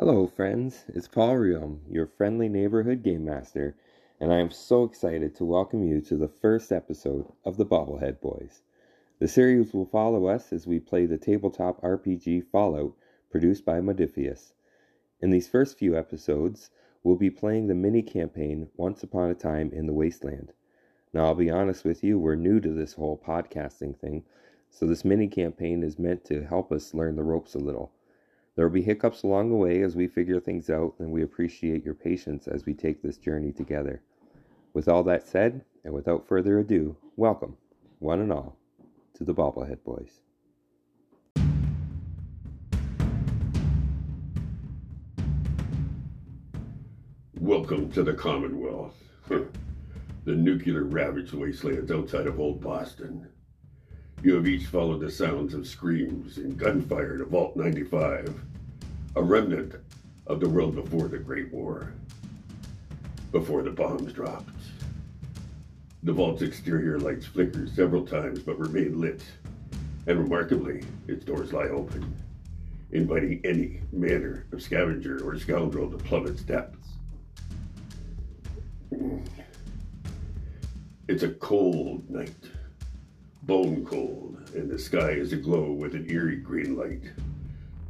Hello, friends. It's Paul Reaume, your friendly neighborhood game master, and I am so excited to welcome you to the first episode of the Bobblehead Boys. The series will follow us as we play the tabletop RPG Fallout produced by Modiphius. In these first few episodes, we'll be playing the mini campaign Once Upon a Time in the Wasteland. Now, I'll be honest with you, we're new to this whole podcasting thing, so this mini campaign is meant to help us learn the ropes a little. There will be hiccups along the way as we figure things out, and we appreciate your patience as we take this journey together. With all that said, and without further ado, welcome, one and all, to the Bobblehead Boys. Welcome to the Commonwealth, the nuclear ravaged wastelands outside of Old Boston. You have each followed the sounds of screams and gunfire to Vault 95, a remnant of the world before the Great War, before the bombs dropped. The vault's exterior lights flicker several times but remain lit, and remarkably, its doors lie open, inviting any manner of scavenger or scoundrel to plumb its depths. It's a cold night, bone cold, and the sky is aglow with an eerie green light.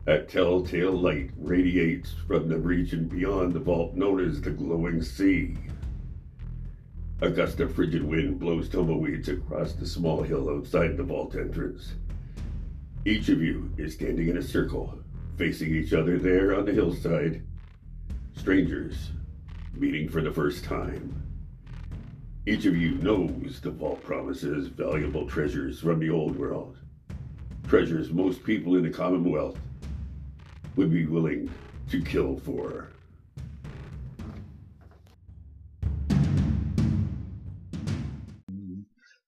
That telltale light radiates from the region beyond the vault known as the glowing sea. A gust of frigid wind blows tumbleweeds across the small hill outside the vault entrance. Each of you is standing in a circle, facing each other there on the hillside. Strangers, meeting for the first time. Each of you knows the vault promises valuable treasures from the old world. Treasures most people in the Commonwealth would be willing to kill for.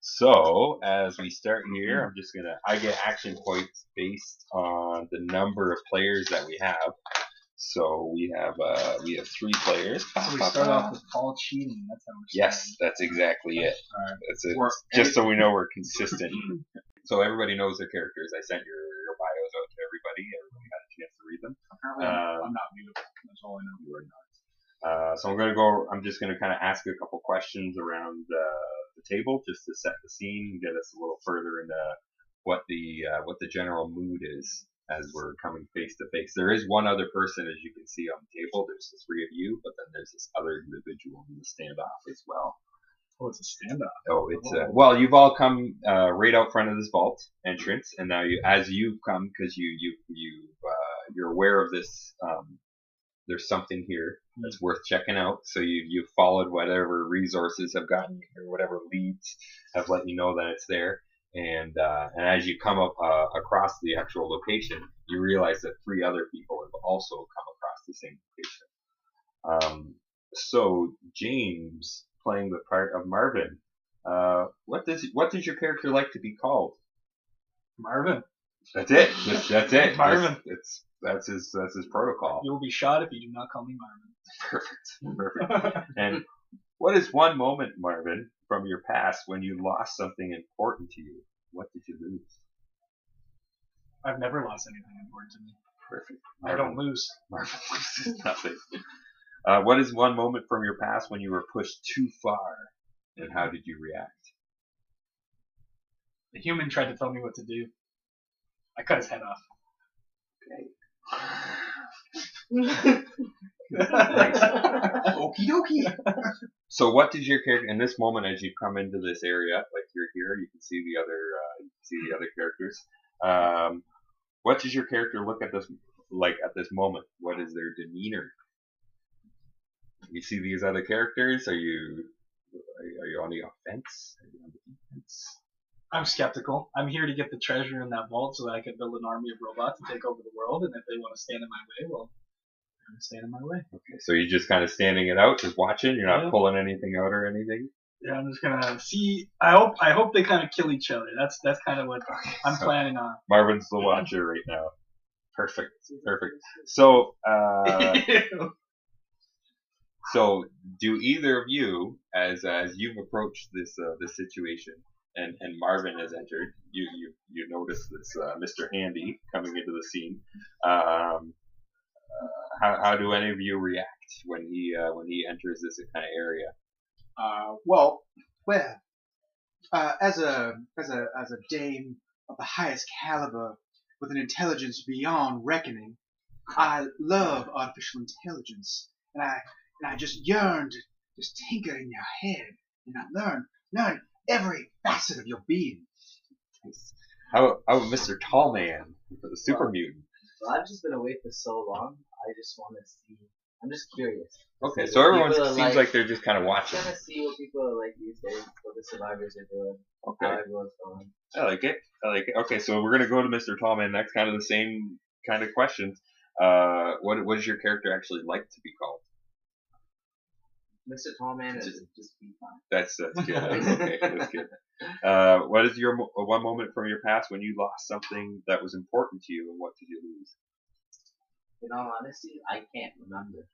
So as we start here, I'm just gonna I get action points based on the number of players that we have. So we have uh we have three players. So we start off with Paul cheating. That's how much. Yes, that's exactly it. Alright. That's it. Just so we know we're consistent. so everybody knows their characters. I sent your, your bios out to everybody. Everybody had a chance to read them. Apparently, Um, I'm not mutable. That's all I know. You are not. Uh, so I'm gonna go. I'm just gonna kind of ask a couple questions around uh, the table just to set the scene, get us a little further into what the uh, what the general mood is as we're coming face to face. There is one other person, as you can see on the table. There's the three of you, but then there's this other individual in the standoff as well. Oh, it's a standoff. Oh, it's uh, well, you've all come uh, right out front of this vault entrance, and now you, as you've come, because you you you uh, you're aware of this. Um, there's something here that's worth checking out. So you you've followed whatever resources have gotten you or whatever leads have let you know that it's there. And uh, and as you come up uh, across the actual location, you realize that three other people have also come across the same location. Um, so James playing the part of Marvin. Uh, what does what does your character like to be called? Marvin, That's it. That's, that's it. Marvin. It's, it's that's his that's his protocol. you will be shot if you do not call me Marvin. Perfect. Perfect. And what is one moment, Marvin, from your past when you lost something important to you? What did you lose? I've never lost anything important to me. Perfect. I don't lose. Marvin loses nothing. Uh, what is one moment from your past when you were pushed too far, and how did you react? The human tried to tell me what to do. I cut his head off. Okie dokie. So, what did your character in this moment as you come into this area? Like you're here, you can see the other, uh, you can see the other characters. Um, what does your character look at this like at this moment? What is their demeanor? You see these other characters. Are you are you, on the offense? Are you on the defense? I'm skeptical. I'm here to get the treasure in that vault so that I can build an army of robots to take over the world. And if they want to stand in my way, well, to stand in my way. Okay, so you're just kind of standing it out, just watching. You're not Yeah. pulling anything out or anything. Yeah, I'm just gonna see. I hope. I hope they kind of kill each other. That's that's kind of what I'm So- planning on. Marvin's the watcher right now. Perfect, perfect. So, uh, so do either of you, as as you've approached this uh, this situation, and and Marvin has entered, you you you notice this uh, Mr. Handy coming into the scene. Um, how, how do any of you react when he uh, when he enters this kind of area? Uh, well, well, uh, as a as a as a dame of the highest caliber with an intelligence beyond reckoning, I love artificial intelligence, and I and I just yearn to just tinker in your head and I learn learn every facet of your being. How how Mr. Tallman for the super mutant? Well, I've just been away for so long. I just want to see. I'm just curious. Okay, so everyone seems like, they're just kind of watching. trying to see what people are like these days, what the survivors are doing, how Okay, everyone's going. I like it. I like it. Okay, so we're gonna go to Mr. Tallman next. Kind of the same kind of questions. Uh, what what does your character actually like to be called? Mr. Tallman is just be fine. That's that's good. That's okay. That's good. Uh, what is your one moment from your past when you lost something that was important to you, and what did you lose? In all honesty, I can't remember.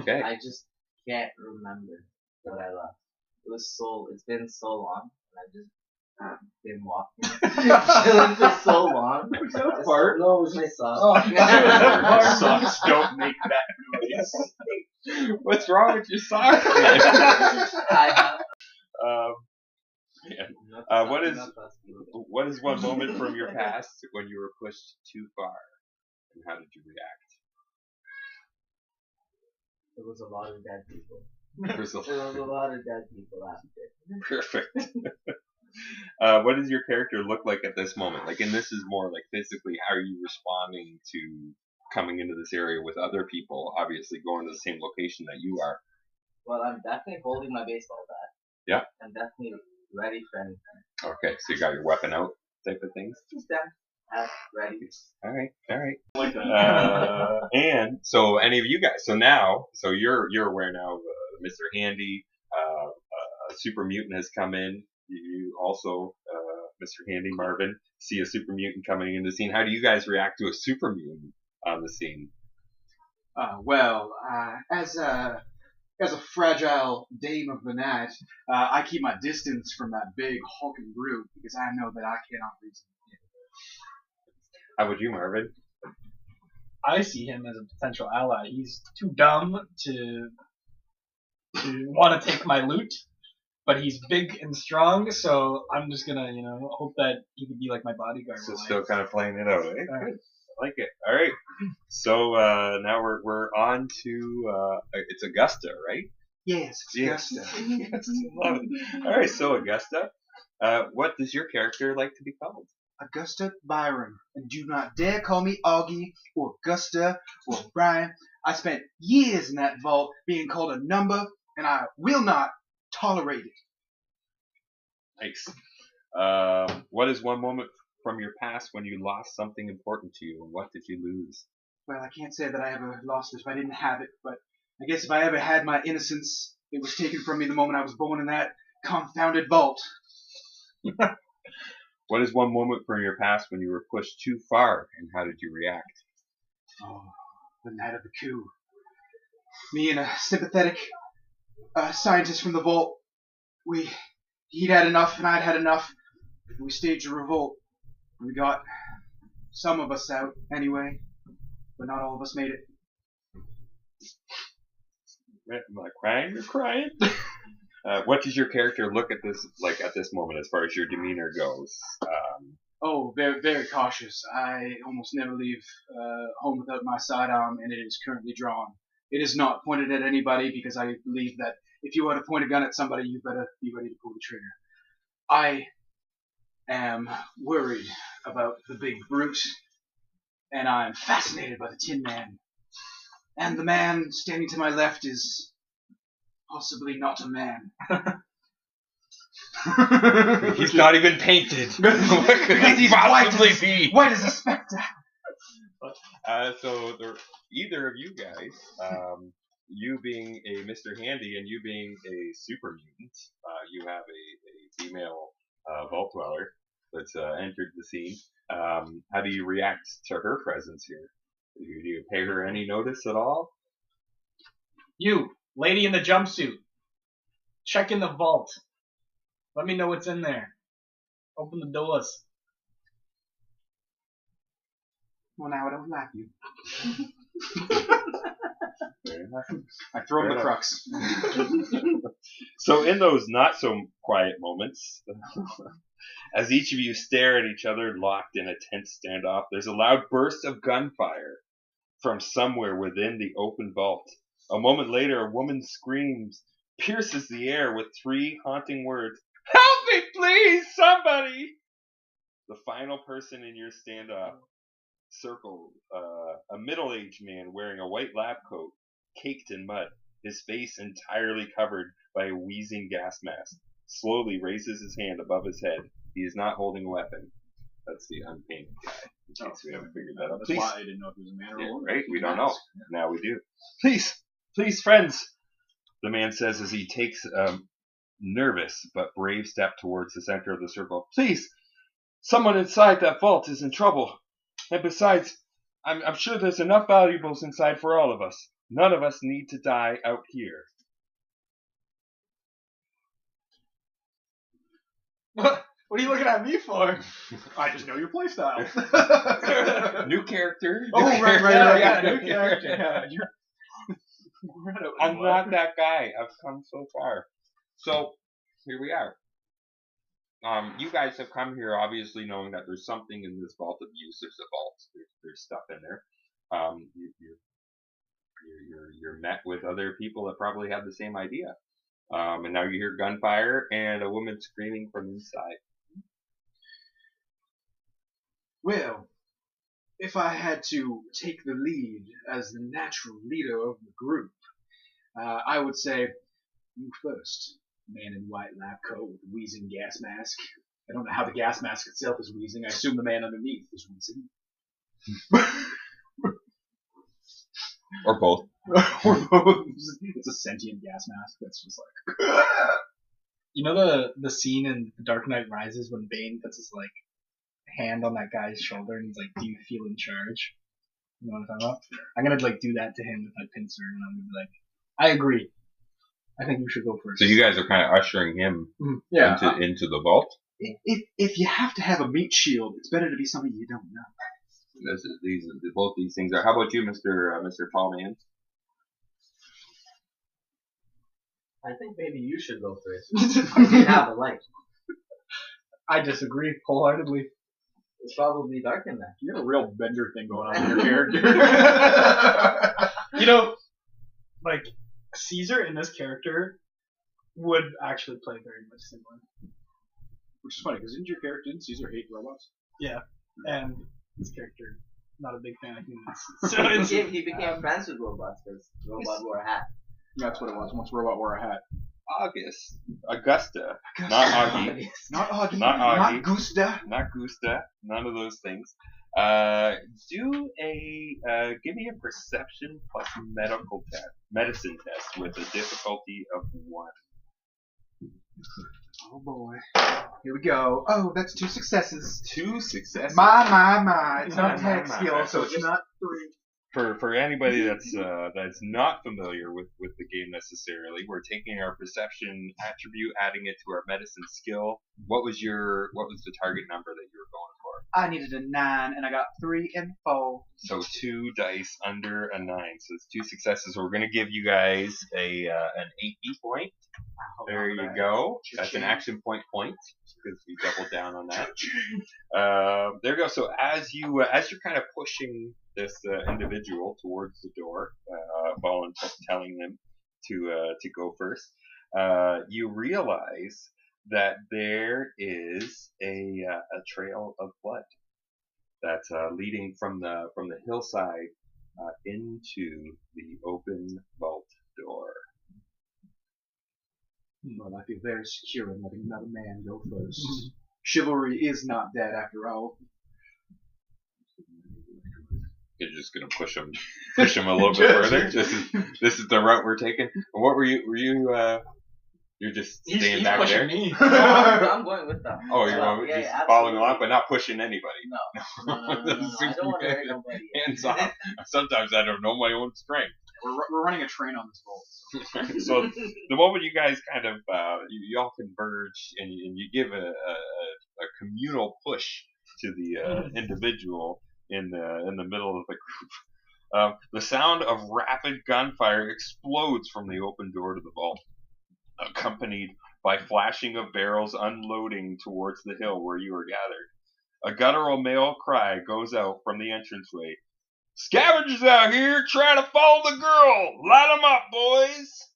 Okay. I just can't remember what I lost. It was so. It's been so long, and I've just been walking, chilling for so long. Just- fart? No, it was my sock. Oh. Socks don't make that noise. What's wrong with your socks? I have. um, man, Uh, what is- what is one moment from your past when you were pushed too far, and how did you react? There was a lot of dead people. First of There was a lot of dead people after. Perfect. uh, what does your character look like at this moment? Like, and this is more like physically, how are you responding to coming into this area with other people? Obviously, going to the same location that you are. Well, I'm definitely holding my baseball bat. Yeah. I'm definitely ready for anything. Okay, so you got your weapon out, type of things. Just down, ready. All right, all right. Uh, and so, any of you guys, so now, so you're you're aware now of uh, Mr. Handy, uh, uh, a super mutant has come in. You, you also, uh, Mr. Handy, Marvin, see a super mutant coming into the scene. How do you guys react to a super mutant on the scene? Uh, well, uh, as a as a fragile dame of the night, uh, I keep my distance from that big hulking brute because I know that I cannot reason. How would you, Marvin? I see him as a potential ally. He's too dumb to to want to take my loot, but he's big and strong, so I'm just gonna, you know, hope that he could be like my bodyguard. So still kind of playing it out, eh? All right. I like it. All right. So uh, now we're we're on to uh, it's Augusta, right? Yes, Yes. Augusta. yes. Love it. All right. So Augusta, uh, what does your character like to be called? Augusta Byron, and do not dare call me Augie or Augusta or Brian. I spent years in that vault being called a number, and I will not tolerate it. Nice. Um, what is one moment from your past when you lost something important to you, and what did you lose? Well, I can't say that I ever lost it if I didn't have it, but I guess if I ever had my innocence, it was taken from me the moment I was born in that confounded vault. What is one moment from your past when you were pushed too far, and how did you react? Oh, the night of the coup. Me and a sympathetic uh, scientist from the vault, we, he'd had enough and I'd had enough. We staged a revolt. We got some of us out anyway, but not all of us made it. Am I crying? You're crying. uh, what does your character look at this like at this moment, as far as your demeanor goes? Um, Oh, very, very cautious. I almost never leave uh, home without my sidearm, and it is currently drawn. It is not pointed at anybody because I believe that if you were to point a gun at somebody, you better be ready to pull the trigger. I am worried about the big brute, and I'm fascinated by the Tin Man. And the man standing to my left is possibly not a man. he's not even painted. what could Because he he's white possibly as- be? White as a spectre. Uh, so either of you guys, um, you being a Mr. Handy and you being a super mutant, uh, you have a, a female uh, vault dweller that's uh, entered the scene. Um, how do you react to her presence here? Do you, do you pay her any notice at all? You, lady in the jumpsuit, check in the vault. Let me know what's in there. Open the doors. Well, now I don't like you. I throw him the enough. crux. So in those not so quiet moments, as each of you stare at each other locked in a tense standoff, there's a loud burst of gunfire from somewhere within the open vault. A moment later, a woman screams pierces the air with three haunting words. Help me, please, somebody! The final person in your standoff circle, uh, a middle-aged man wearing a white lab coat, caked in mud, his face entirely covered by a wheezing gas mask, slowly raises his hand above his head. He is not holding a weapon. That's the unpainted guy. In case we haven't figured that out. That's Please, why I didn't know if he was a man or a woman. right? We don't know. Now we do. Please, please, friends. The man says as he takes a nervous but brave step towards the center of the circle. Please, someone inside that vault is in trouble. And besides, I'm, I'm sure there's enough valuables inside for all of us. None of us need to die out here. What? What are you looking at me for? I just know your playstyle. New character. Oh, new right, character. right, yeah, right. yeah, new character. Yeah, you're- I'm not that guy. I've come so far. So here we are. Um, you guys have come here obviously knowing that there's something in this vault of use. There's a vault. There's, there's stuff in there. Um, you, you're, you're, you're, you're met with other people that probably have the same idea. Um, and now you hear gunfire and a woman screaming from inside. Well, if I had to take the lead as the natural leader of the group, uh, I would say you first. Man in white lab coat with a wheezing gas mask. I don't know how the gas mask itself is wheezing. I assume the man underneath is wheezing. Or both. or both. It's a sentient gas mask that's just like. You know the the scene in The Dark Knight Rises when Bane puts his like hand on that guy's shoulder and he's like, "Do you feel in charge?" You know what I'm talking about? I'm gonna like do that to him with my pincer, and I'm gonna be like, "I agree. I think you should go first. So you guys are kind of ushering him Yeah. into, into the vault. if, if if you have to have a meat shield, it's better to be somebody you don't know. This is, these both these things are. How about you, Mister uh, Mister Tall Man? I think maybe you should go first. You have a light. I disagree wholeheartedly. It's probably dark in there. You got a real bender thing going on with your character. You know, like Caesar in this character would actually play very much similar, Which is funny because didn't your character didn't Caesar hate robots? Yeah, and this character not a big fan of humans. So He became, he became friends with robots because robot wore a hat. That's what it was. Once robot wore a hat. August, Augusta, not Augie, Not Augie. Not Augie. Not Gusta. not Gusta, none of those things. Uh, do a uh, give me a perception plus medical test, medicine test with a difficulty of one. Oh boy. Here we go. Oh, that's two successes. Two successes. My, my, my. It's not my, tag skill, so it's Just- not three. For for anybody that's uh, that's not familiar with with the game necessarily, we're taking our perception attribute, adding it to our medicine skill. What was your what was the target number that you were going for? I needed a nine, and I got three and four. So two dice under a nine. So it's two successes. We're gonna give you guys a uh, an eight point. There you go. That's an action point point because we doubled down on that. Um, there you go. So as you uh, as you're kind of pushing this uh, individual towards the door, uh, Ballin telling them to uh, to go first, uh, you realize that there is a uh, a trail of blood that's uh, leading from the from the hillside uh, into the open vault door. Well, I feel very secure in letting another man go 1st Chivalry is not dead after all. You're just gonna push them, push him a little bit further. This is this is the route we're taking. And what were you? Were you? Uh, you're just he's, staying he's back pushing there. me. I'm going with them. Oh, you're Yeah, going- yeah, just yeah, following along, but not pushing anybody. No, no, no, no, no, I don't want to hurt nobody. Hands off. Sometimes I don't know my own strength. We're, we're running a train on this vault. so the moment you guys kind of uh, you, you all converge and you, and you give a, a, a communal push to the uh, individual in the in the middle of the group, Um, the sound of rapid gunfire explodes from the open door to the vault, accompanied by flashing of barrels unloading towards the hill where you are gathered. A guttural male cry goes out from the entranceway. Scavengers out here trying to follow the girl! Light 'em up, boys!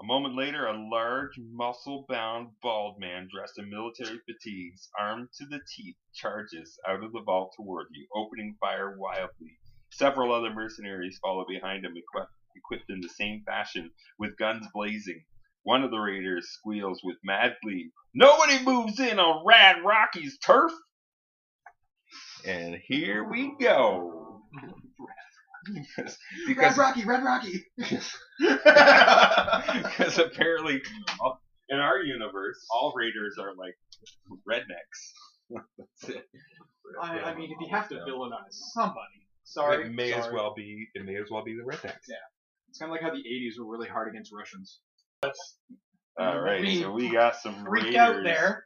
A moment later, a large, muscle-bound, bald man dressed in military fatigues, armed to the teeth, charges out of the vault toward you, opening fire wildly. Several other mercenaries follow behind him, equipped, equipped in the same fashion, with guns blazing. One of the raiders squeals with mad glee, Nobody moves in on Rad Rocky's turf! And here we go. Because Red Rocky, Red Rocky. because apparently all- in our universe all raiders are like rednecks That's it. I, I mean, if you have to villainize somebody, sorry. it may as well be. It may as well be the rednecks. Yeah, it's kind of like how the '80s were really hard against Russians. all right Me so we got some Freak raiders out there.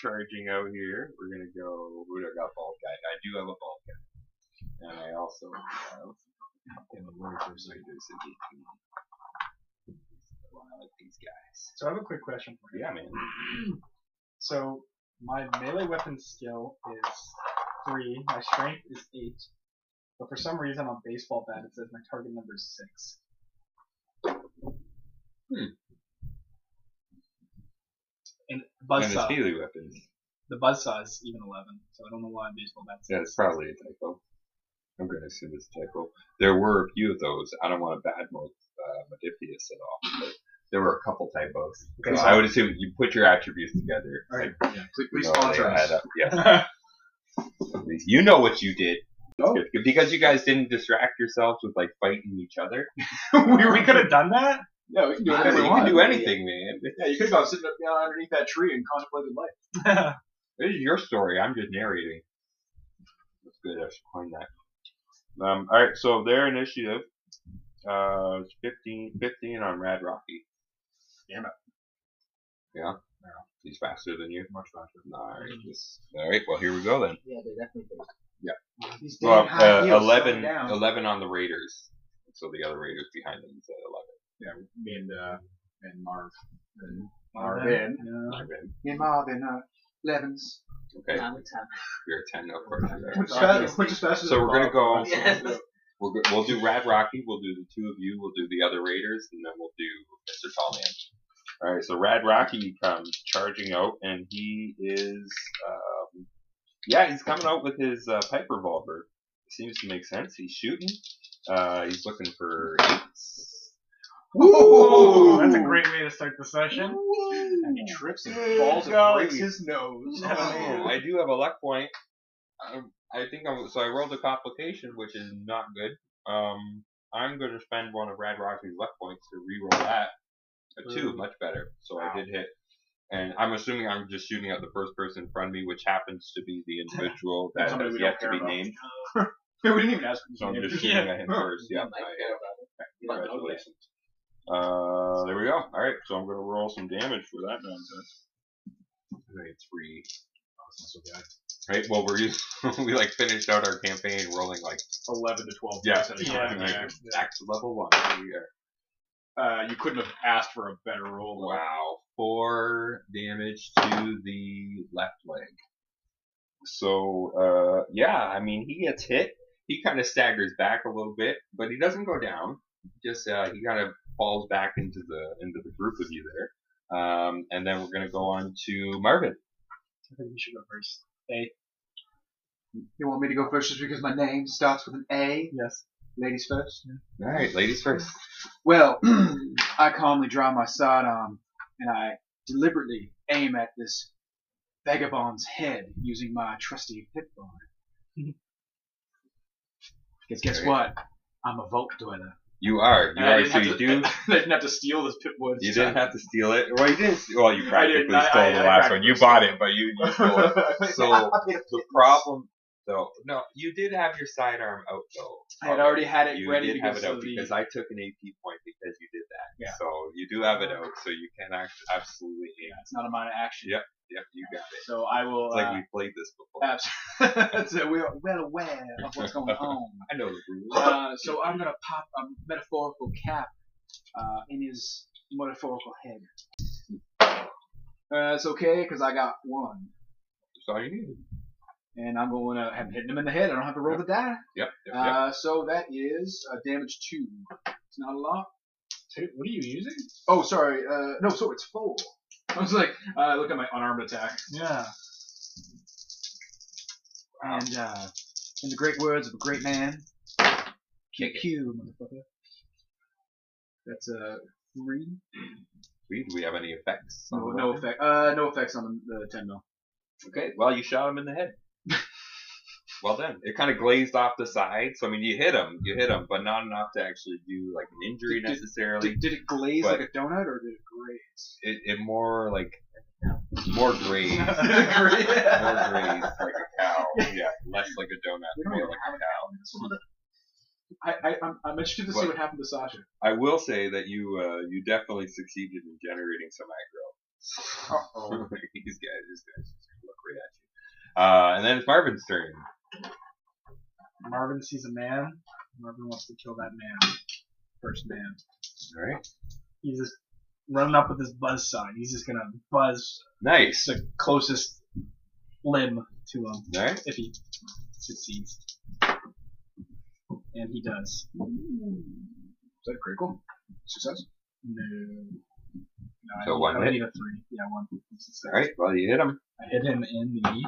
charging out here we're gonna go who do I got bald guy I do have a bald guy and I also have in the raiders raiders in the I like these guys So I have a quick question for you. yeah man So my melee weapon skill is three. My strength is eight. But for some reason on baseball bat it says my target number is six. Hmm. And and buzzsaw. it's melee weapons The buzzsaw is even eleven. So I don't know why baseball bat Yeah, it's probably a typo. I'm going to assume it's a typo. There were a few of those. I don't want to badmouth uh, Modiphius at all, but there were a couple typos. Okay, so so- I would assume you put your attributes together. All right. like, Yeah, please, please you know, sponsor they us. up. Yeah, you know what you did. Oh. Because you guys didn't distract yourselves with like fighting each other. we, we could have done that. Yeah, we can do you whatever we can want. do anything, man. Yeah, you could have gone sitting up yeah, underneath that tree and contemplated life. This is your story. I'm just narrating. That's good. I should coin that. Um, all right. So their initiative uh, is 15, 15 on Rad Rocky. Damn it. Yeah. He's faster than you. Much faster. All right. This, all right. Well, here we go then. Yeah, they're definitely big. These Well, damn high uh, heels, 11, down. 11 on the Raiders. So the other Raiders behind them is at Yeah, me and uh, and Marv. And Marvin. Marvin. Yeah. 11. Me and Marvin, uh, Levens. Okay. I'm a ten. You're at 10, of course. you're. Which is fast, faster So we're gonna go- Yes. We'll, go, we'll do Rad Rocky. We'll do the two of you. We'll do the other Raiders, and then we'll do Mr. Tallman. All right. So Rad Rocky comes charging out, and he is, um, yeah, he's coming out with his uh, pipe revolver. Seems to make sense. He's shooting. Uh, he's looking for eights. Ooh, that's a great way to start the session. And he trips and falls and breaks his nose. Oh, I do have a luck point. Um, I think I'm so I rolled a complication, which is not good. Um, I'm going to spend one of Rad Rocky's luck points to re-roll that. A two, much better. So I did hit, and I'm assuming I'm just shooting at the first person in front of me, which happens to be the individual that has yet to be about. named. we didn't even ask him. So I'm just name. shooting at him first. Yeah, might I- care about it. Congratulations. Uh, there we go. All right, so I'm going to roll some damage for that nonsense. Okay, three. So bad. Right. Well, we're used, we like finished out our campaign rolling like Eleven to twelve. Yeah, at a yeah, time. like, Yeah. back to level one. Here we are. Uh, you couldn't have asked for a better roll. though. Wow, four damage to the left leg. So uh, yeah, I mean he gets hit. He kind of staggers back a little bit, but he doesn't go down. Just uh, he kind of falls back into the into the group with you there. Um, and then we're gonna go on to Marvin. I think we should go first. A. You want me to go first just because my name starts with an A? Yes. Ladies first? All right, ladies first. Well, I calmly draw my sidearm and I deliberately aim at this vagabond's head using my trusty Pip-Boy. Because guess what? I'm a vault dweller. You are. You And I are. didn't So have you to- do. I didn't have to steal this pit wood. You didn't have to steal it. Well, you didn't. Well, you practically didn't. I- stole I- the I last one. You practically bought it, but you, you stole it. So the problem, though. No, you did have your sidearm out though. I had already had it you ready did have because it out the- because I took an AP point because you did that. Yeah. So you do have it out, so you can act- absolutely aim. It's not a minor action. Yep, yep, you got it. So I will. It's like uh, we played this before. abs- so we're well aware of what's going on. I know the rules. Uh, so I'm gonna pop a metaphorical cap uh, in his metaphorical head. Uh, it's okay because I got one, That's all you needed. And I'm going to have hitting him in the head. I don't have to roll the die. Yep, yep, yep. Uh, so that is uh, damage two. It's not a lot. Two- What are you using? Oh, sorry. Uh, no, so it's four. I was like, uh, look at my unarmed attack. Yeah. And uh, in the great words of a great man, kick you, motherfucker. That's a three. Sweet. Do we have any effects? on No, no effect. Uh, no effects on the, the ten mil. Okay, well, you shot him in the head. Well done. It kind of glazed off the side, so I mean, you hit him, you hit him, but not enough to actually do like an injury Did- necessarily. Did, did it glaze But- like a donut, or did it graze? it, it more like more graze, more Graze. like a cow. Yeah, less like a donut, more like a cow. I, I, I'm, I'm interested to see What? happened to Sasha. I will say that you uh, you definitely succeeded in generating some aggro. these guys, these guys just look right at you. Uh, and then it's Marvin's turn. Marvin sees a man. Marvin wants to kill that man. First man. All right. He's just running up with his buzz sign. He's just gonna buzz Nice. the closest limb to him All right. if he succeeds. And he does. Is that critical? Success? No. No, I So need- one I would hit? need a three. Yeah, one success. All right. Well, you hit him. I hit him in the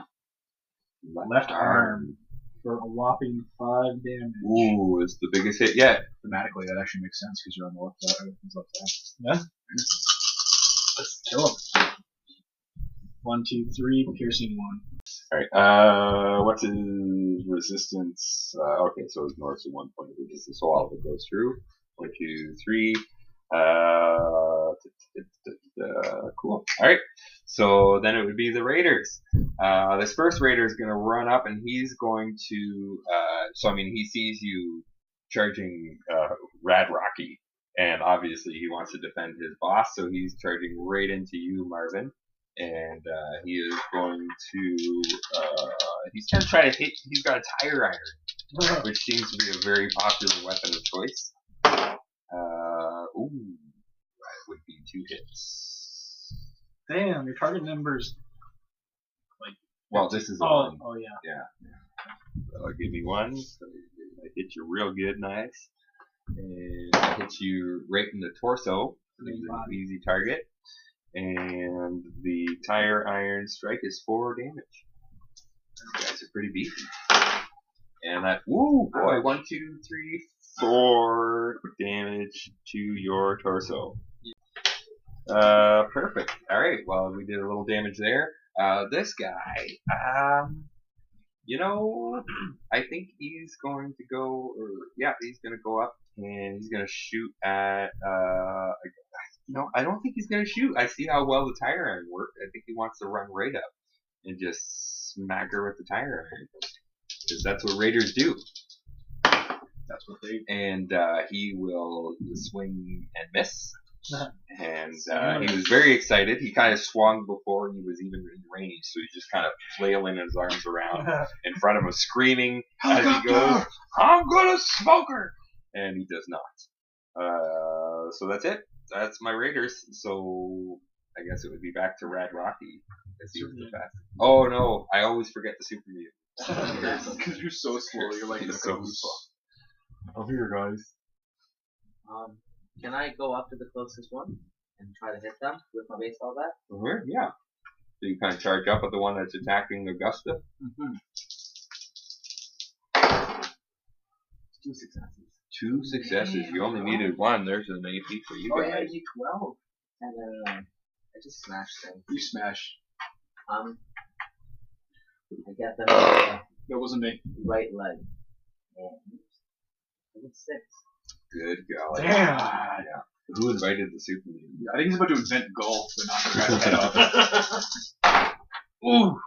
left arm for a whopping five damage. Ooh, it's the biggest hit yet. Thematically, that actually makes sense because you're on the left side. His left side. Yeah. Let's kill him. One, two, three, piercing one. Alright, uh, what's his resistance? Uh, okay, so his north is one point of resistance, so all of it goes through. One, two, three. Uh, t- uh, cool. Alright, so then it would be the Raiders. Uh, this first Raider is gonna run up and he's going to, uh, so I mean, he sees you charging, uh, Rad Rocky. And obviously he wants to defend his boss, so he's charging right into you, Marvin and uh, he is going to uh, he's going to try to hit he's got a tire iron which seems to be a very popular weapon of choice uh, ooh that would be two hits. Damn, your target numbers. Like. Well this is a oh, oh yeah. so give me one. So I hit you real good nice. And I hit you right in the torso. An easy target. And the tire iron strike is four damage. You guys are pretty beefy. And that woo boy one two three four damage to your torso uh perfect all right well we did a little damage there uh this guy um you know i think he's going to go or yeah he's going to go up and he's going to shoot at uh no, I don't think he's gonna shoot. I see how well the tire iron worked. I think he wants to run right up and just smack her with the tire iron because that's what Raiders do. That's what they. And uh, he will swing and miss. And uh, he was very excited. He kind of swung before he was even in range, so he's just kind of flailing his arms around in front of him, screaming as he goes, "I'm gonna smoke her!" And he does not. Uh, so that's it. That's my Raiders. So I guess it would be back to Rad Rocky. As he was the fastest. Oh no, I always forget the super. Because you're so slow, you're like so caboose. I'm here, guys. Um, can I go up to the closest one and try to hit them with my baseball bat? Mhm, Yeah. So you kind of charge up at the one that's attacking Augusta. Mm-hmm. Two successes. Two successes. You only needed one. There's an AP for you Oh yeah, guys. D twelve. And then uh, I just smashed things. You smash. Um, I get them on That wasn't me. right leg. And I get six. Good golly. Damn. Yeah. Who invited the super mutant? I think he's about to invent golf and knock the guy's head off. Ooh.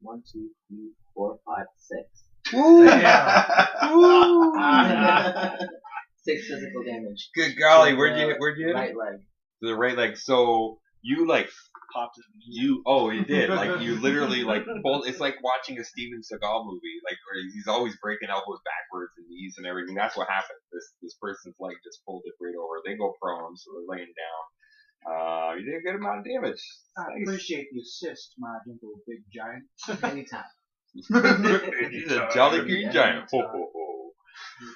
One, two, three, four, five, six. Ooh. Ooh. six physical damage. Good golly, where'd you hit? Where'd you uh, hit? Right leg. The right leg. So you like Popped his knee. you. Oh, you did. Like you literally like pulled. It's like watching a Steven Seagal movie. Like where he's always breaking elbows backwards and knees and everything. That's what happened. This this person's leg just pulled it right over. They go prone, so they're laying down. Uh, you did a good amount of damage. I Nice. appreciate the assist, my gentle big giant. Anytime. He's a jolly green giant. Ho, ho, ho.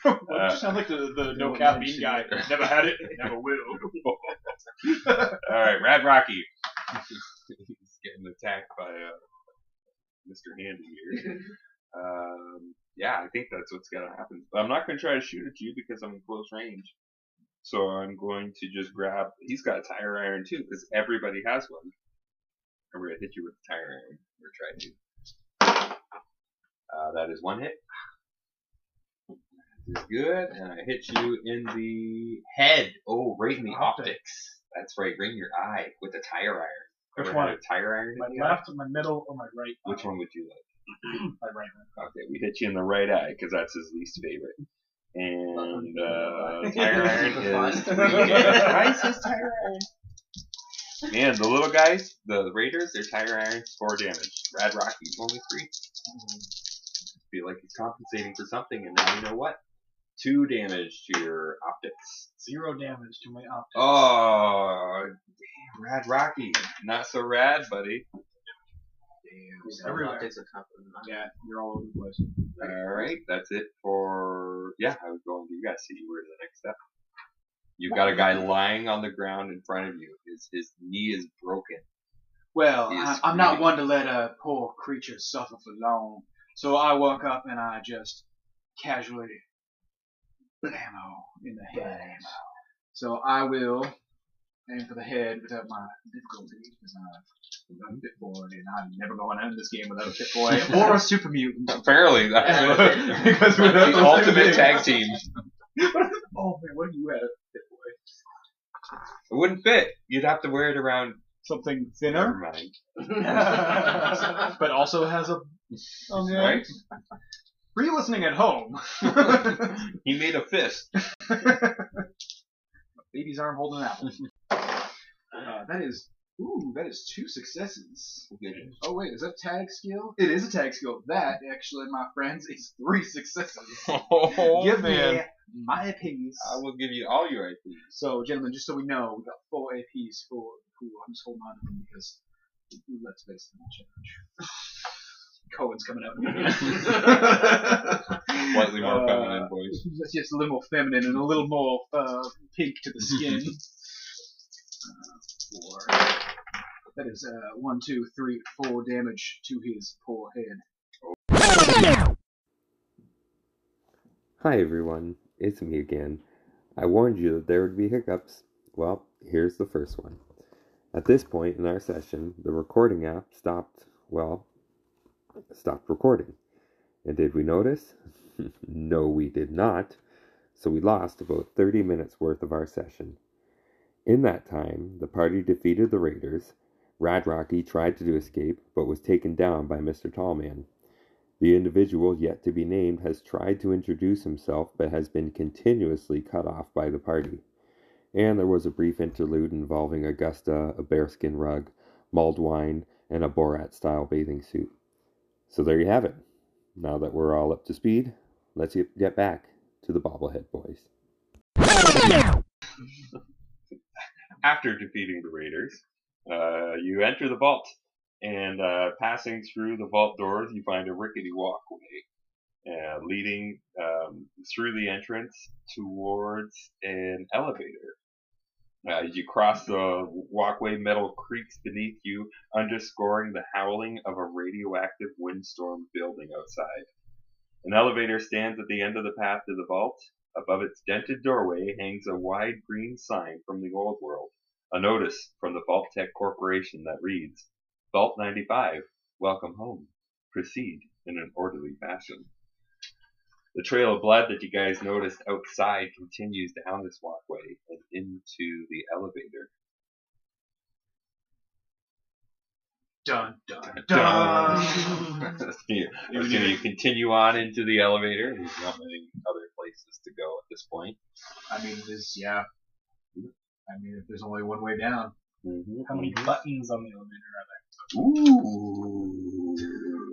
Uh, you sound like the, the no caffeine guy. Never had it, never will. All right, Rad Rocky. He's getting attacked by uh, Mr. Handy here. Um, yeah, I think that's what's gonna happen. I'm not gonna try to shoot at you because I'm in close range. So I'm going to just grab. He's got a tire iron too because everybody has one. I'm gonna hit you with the tire iron We're trying to. Uh, that is one hit. That is good, and I hit you in the head. Oh, right in the optics. That's right, Ring your eye with the tire iron. Which Ever one? had a tire iron? My in the eye? left, my middle, or my right? Which one would you like? My right. one. Okay, we hit you in the right eye because that's his least favorite. And uh, the tire iron is three damage. Why is his tire iron? Man, the little guys, the Raiders, their tire iron's four damage. Rad Rocky's only three. Feel like he's compensating for something, and now you know what? Two damage to your optics. Zero damage to my optics. Oh, damn, Rad Rocky. Not so rad, buddy. Some everywhere. optics are tougher. Yeah, you're all over the place. Alright, that's it for. Yeah, I was going to you guys see where to the next step. You've got a guy lying on the ground in front of you. His his knee is broken. Well, He's I, I'm not one to let a poor creature suffer for long, so I walk up and I just casually blammo in the head. So I will aim for the head without my difficulty because I've got a Pit Boy and I'm never going to end this game without a Pip-Boy or a Super Mutant. Apparently, that's Because without the ultimate tag team. Oh man, what if you had a Pip-Boy? It wouldn't fit. You'd have to wear it around. Something Never thinner, mind. but also has a. Oh, okay. Right? For you listening at home, He made a fist. baby's arm holding an apple. Uh, that is, ooh, that is two successes. Oh wait, is that tag skill? It is a tag skill. That actually, my friends, is three successes. Oh Give man! me my APs. I will give you all your IPs. So, gentlemen, just so we know, we got four APs for pool. I'm just holding on to them because let's face it, challenge. Cohen's coming out. Slightly more Uh, feminine voice. That's just a little more feminine and a little more uh, pink to the skin. uh, four. That is uh, one, two, three, four damage to his poor head. Hi everyone, it's me again. I warned you that there would be hiccups. Well, here's the first one. At this point in our session, the recording app stopped, well, stopped recording. And did we notice? no, we did not. So we lost about 30 minutes worth of our session. In that time, the party defeated the Raiders. Rad Rocky tried to escape, but was taken down by Mr. Tallman. The individual yet to be named has tried to introduce himself but has been continuously cut off by the party. And there was a brief interlude involving Augusta, a bearskin rug, mulled wine, and a Borat style bathing suit. So there you have it. Now that we're all up to speed, let's get back to the Bobblehead Boys. after defeating the Raiders, uh, you enter the vault, and uh, passing through the vault doors, you find a rickety walkway uh, leading um, through the entrance towards an elevator. Uh, as you cross the walkway, metal creaks beneath you, underscoring the howling of a radioactive windstorm building outside. An elevator stands at the end of the path to the vault. Above its dented doorway hangs a wide green sign from the old world, a notice from the Vault-Tec Corporation that reads, Vault 95, welcome home. Proceed in an orderly fashion. The trail of blood that you guys noticed outside continues down this walkway and into the elevator. Dun dun Dun. dun. you, I was gonna you continue on into the elevator. There's not many other places to go at this point. I mean, this yeah. I mean, if there's only one way down. Mm-hmm. How many buttons on the elevator are there? Ooh,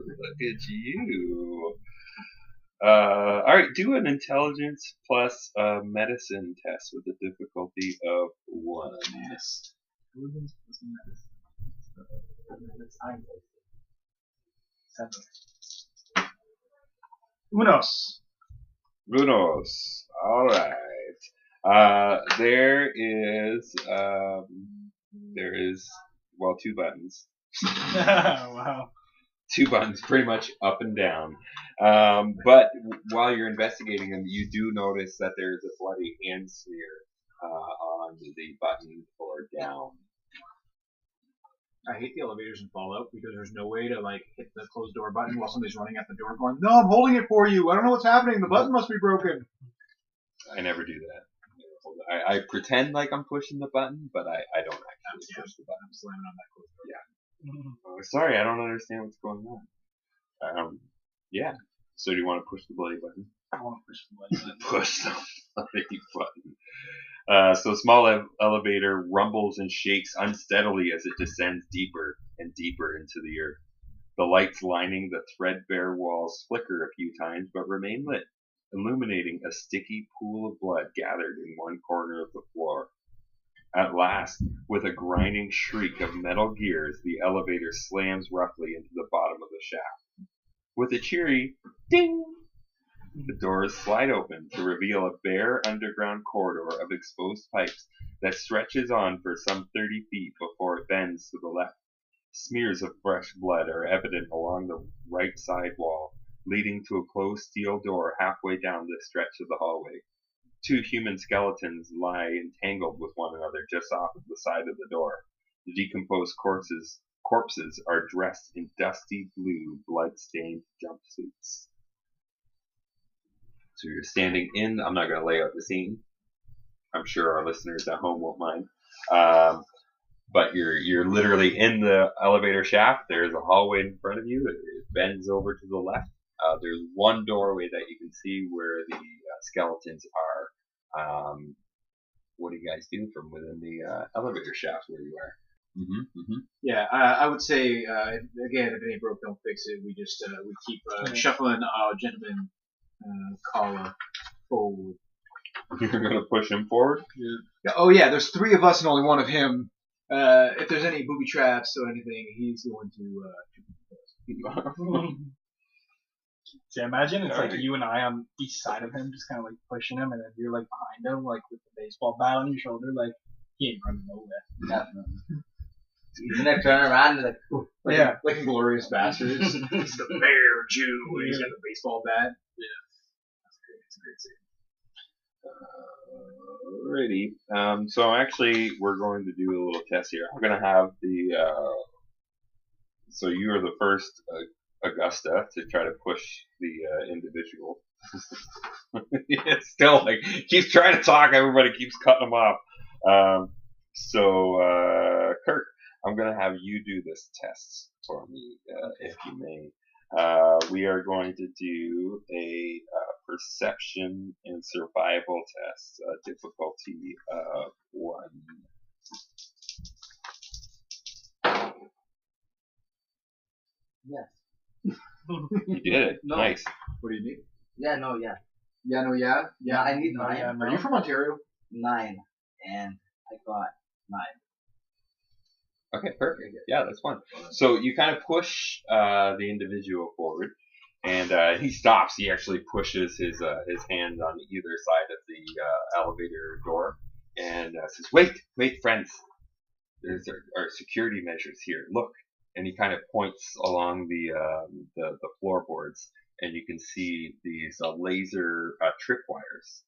look at you. Uh, all right, do an intelligence plus uh, medicine test with a difficulty of one. Yes. Intelligence plus medicine. That's Unos. Runos. All right. Uh, there is um, there is well two buttons. wow. Two buttons pretty much up and down. Um, but while you're investigating them, you do notice that there's a bloody hand smear uh, on the button for down. I hate the elevators in Fallout because there's no way to like hit the closed door button while somebody's running at the door going, No, I'm holding it for you. I don't know what's happening. The button must be broken. I never do that. I, I pretend like I'm pushing the button, but I, I don't actually Yeah. push the button. I'm slamming on that closed door. Oh, sorry, I don't understand what's going on. Um, yeah. So do you want to push the bloody button? I want to push the bloody button. push the bloody button. Uh, so small ev- elevator rumbles and shakes unsteadily as it descends deeper and deeper into the earth. The lights lining the threadbare walls flicker a few times but remain lit, illuminating a sticky pool of blood gathered in one corner of the floor. At last, with a grinding shriek of metal gears, the elevator slams roughly into the bottom of the shaft. With a cheery ding, the doors slide open to reveal a bare underground corridor of exposed pipes that stretches on for some 30 feet before it bends to the left. Smears of fresh blood are evident along the right side wall, leading to a closed steel door halfway down the stretch of the hallway. Two human skeletons lie entangled with one another just off of the side of the door. The decomposed corpses, corpses are dressed in dusty blue, blood-stained jumpsuits. So you're standing in. I'm not going to lay out the scene. I'm sure our listeners at home won't mind. Um, but you're you're literally in the elevator shaft. There's a hallway in front of you. It, bends over to the left. Uh, there's one doorway that you can see where the uh, skeletons are. Um, what do you guys do from within the uh, elevator shaft where you are? Mm-hmm, mm-hmm. Yeah, I, I would say uh, again, if it ain't broke, don't fix it. We just uh, we keep uh, shuffling our gentleman uh, collar forward. You're gonna push him forward. Yeah, Oh yeah, there's three of us and only one of him. Uh, if there's any booby traps or anything, he's going to. See, imagine it's like you and I on each side of him, just kind of like pushing him, and then you're like behind him, like with the baseball bat on your shoulder, like he ain't running nowhere. Definitely. He's gonna turn around and like, like, Yeah. like Inglourious Basterds. he's the bear Jew. and He's got the baseball bat. Yeah, that's great. It's a great scene. Alrighty. Um, so actually, we're going to do a little test here. I'm going to have the. Uh, so you are the first uh, Augusta to try to push the uh, individual. it's still like keeps trying to talk. Everybody keeps cutting him off. Um, so uh, Kirk, I'm going to have you do this test for me, uh, if you may. Uh, we are going to do a uh, perception and survival test, uh, difficulty of one. yes. You did it. No. Nice. What do you need? Yeah, no, yeah. Yeah, no, yeah, Yeah, I need No, nine. yeah, Are you from Ontario? Nine. And I got nine. Okay, perfect. Yeah, that's fine. So you kind of push uh, the individual forward, and uh, he stops. He actually pushes his uh, his hand on either side of the uh, elevator door, and uh, says, "Wait, wait, friends. There's our, our security measures here. Look." And he kind of points along the um, the, the floorboards, and you can see these uh, laser uh, tripwires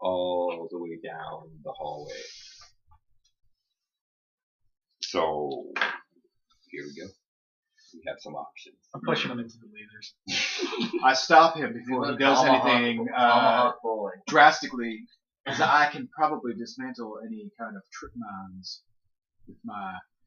all the way down the hallway. So here we go. We have some options. I'm pushing him into the lasers. I stop him before he does anything uh, Tomahawk bowling. drastically, as I can probably dismantle any kind of trip mines with my For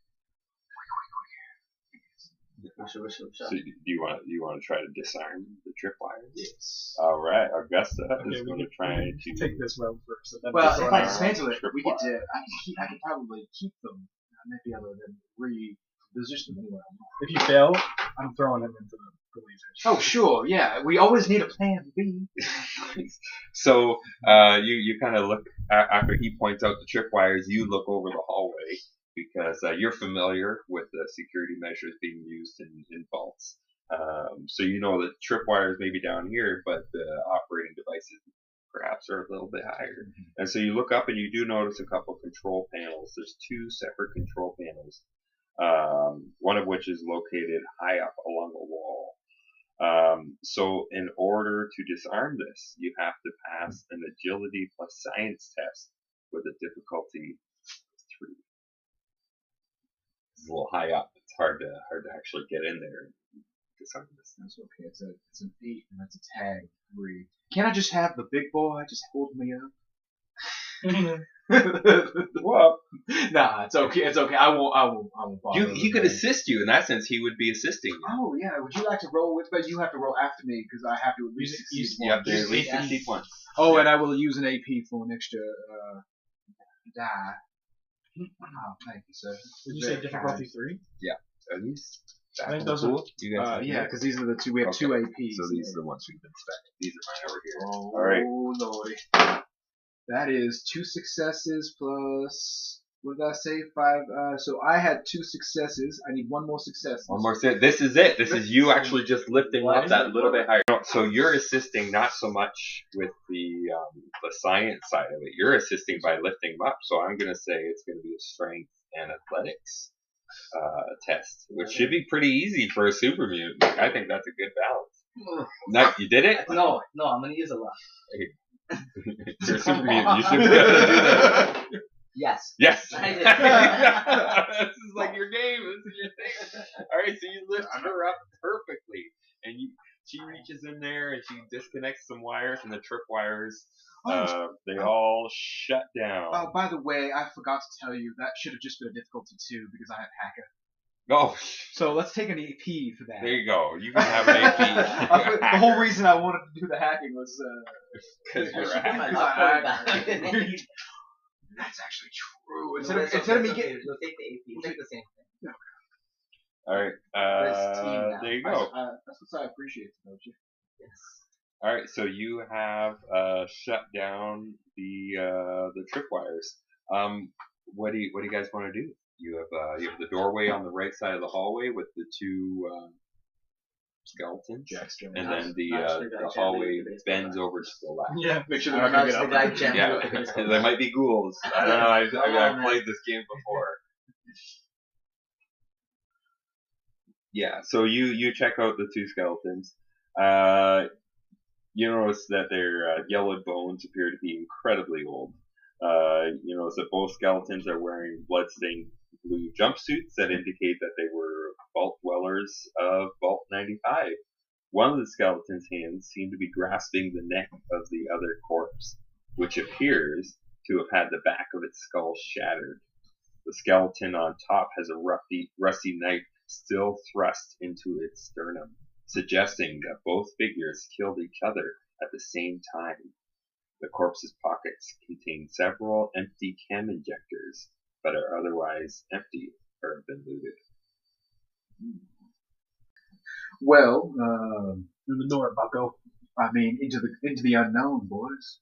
sure, sure, sure. So do you want you want to try to disarm the tripwires? Yes. All right, Augusta Okay, is we going to try to take this road first. and then Well, if I dismantle it, we could. tripwire. Uh, I could keep. I could probably keep them. I might be able to then reposition them anywhere. If you fail, I'm throwing him into the, the. Oh, sure. Yeah. We always need a plan B. so uh, you you kind of look after he points out the tripwires. You look over the hallway because uh, you're familiar with the security measures being used in, in vaults. Um, so you know that tripwires may be down here, but the operating devices perhaps are a little bit higher. And so you look up and you do notice a couple control panels. There's two separate control panels, um, one of which is located high up along the wall. Um, so in order to disarm this, you have to pass an agility plus science test with a difficulty. It's a little high up. It's hard to hard to actually get in there disarm this. That's okay. It's a. It's an eight, and that's a tag three. Can't I just have the big boy just hold me up? Well, nah, it's okay. It's okay. I won't. I won't. I won't bother. you, he could assist you in that sense. He would be assisting you. Oh yeah. Would you like to roll with? But you have to roll after me because I have to at least You- succeed You have to at least succeed once. Oh, and I will use an AP for an extra uh, die. Oh, thank you, sir. Did you say difficulty three? Are these I think those are- the pool? You guys Uh, yeah, because these are the two. We have two APs. So these are the ones we've been spending. These are mine over here. Oh, All right. lordy. That is two successes plus. What did I say? Five. Uh, so I had two successes. I need one more success. One more set. This is it. This is you actually just lifting up that it little bit higher. So you're assisting not so much with the um, the science side of it. You're assisting by lifting them up. So I'm going to say it's going to be a strength and athletics uh, test, which should be pretty easy for a super mutant. I think that's a good balance. No, you did it. No, no, I'm gonna use a lot. You're a super mutant. You should be able to do that. Yes. Yes. I did. this is like your game. This is your thing. All right, so you lift her up perfectly, and you she reaches in there and she disconnects some wires, and the trip wires uh, they all shut down. Oh, by the way, I forgot to tell you that should have just been a difficulty two because I had hacker. Oh, So let's take an AP for that. there you go. You can have an AP. The whole reason I wanted to do the hacking was uh, because you're I should put my a Because luck I- point back. That's actually true. No, Instead of it's instead of okay, me getting okay. We'll take the AP. We'll take the same thing. All right. Uh, there you I, go. I, that's what I appreciate, don't you? Yes. All right, so you have uh, shut down the uh, the tripwires. Um, what do you what do you guys want to do? You have uh, you have the doorway on the right side of the hallway with the two uh, skeletons, Jackson. and then the uh, the the hallway with the baseball bends over to the left. Yeah. Make sure they're not gonna the get guy up. gently Yeah, with the there might be ghouls. I don't know. I've, I've, I've played this game before. Yeah, so you you check out the two skeletons. Uh, you notice that their uh, yellowed bones appear to be incredibly old. Uh, you notice that both skeletons are wearing bloodstained blue jumpsuits that indicate that they were vault dwellers of Vault 95. One of the skeleton's hands seem to be grasping the neck of the other corpse, which appears to have had the back of its skull shattered. The skeleton on top has a rusty, rusty knife still thrust into its sternum, suggesting that both figures killed each other at the same time. The corpse's pockets contain several empty cam injectors, but are otherwise empty or have been looted. Well, um, Through the door, Bucko. I mean, into the into the unknown, boys.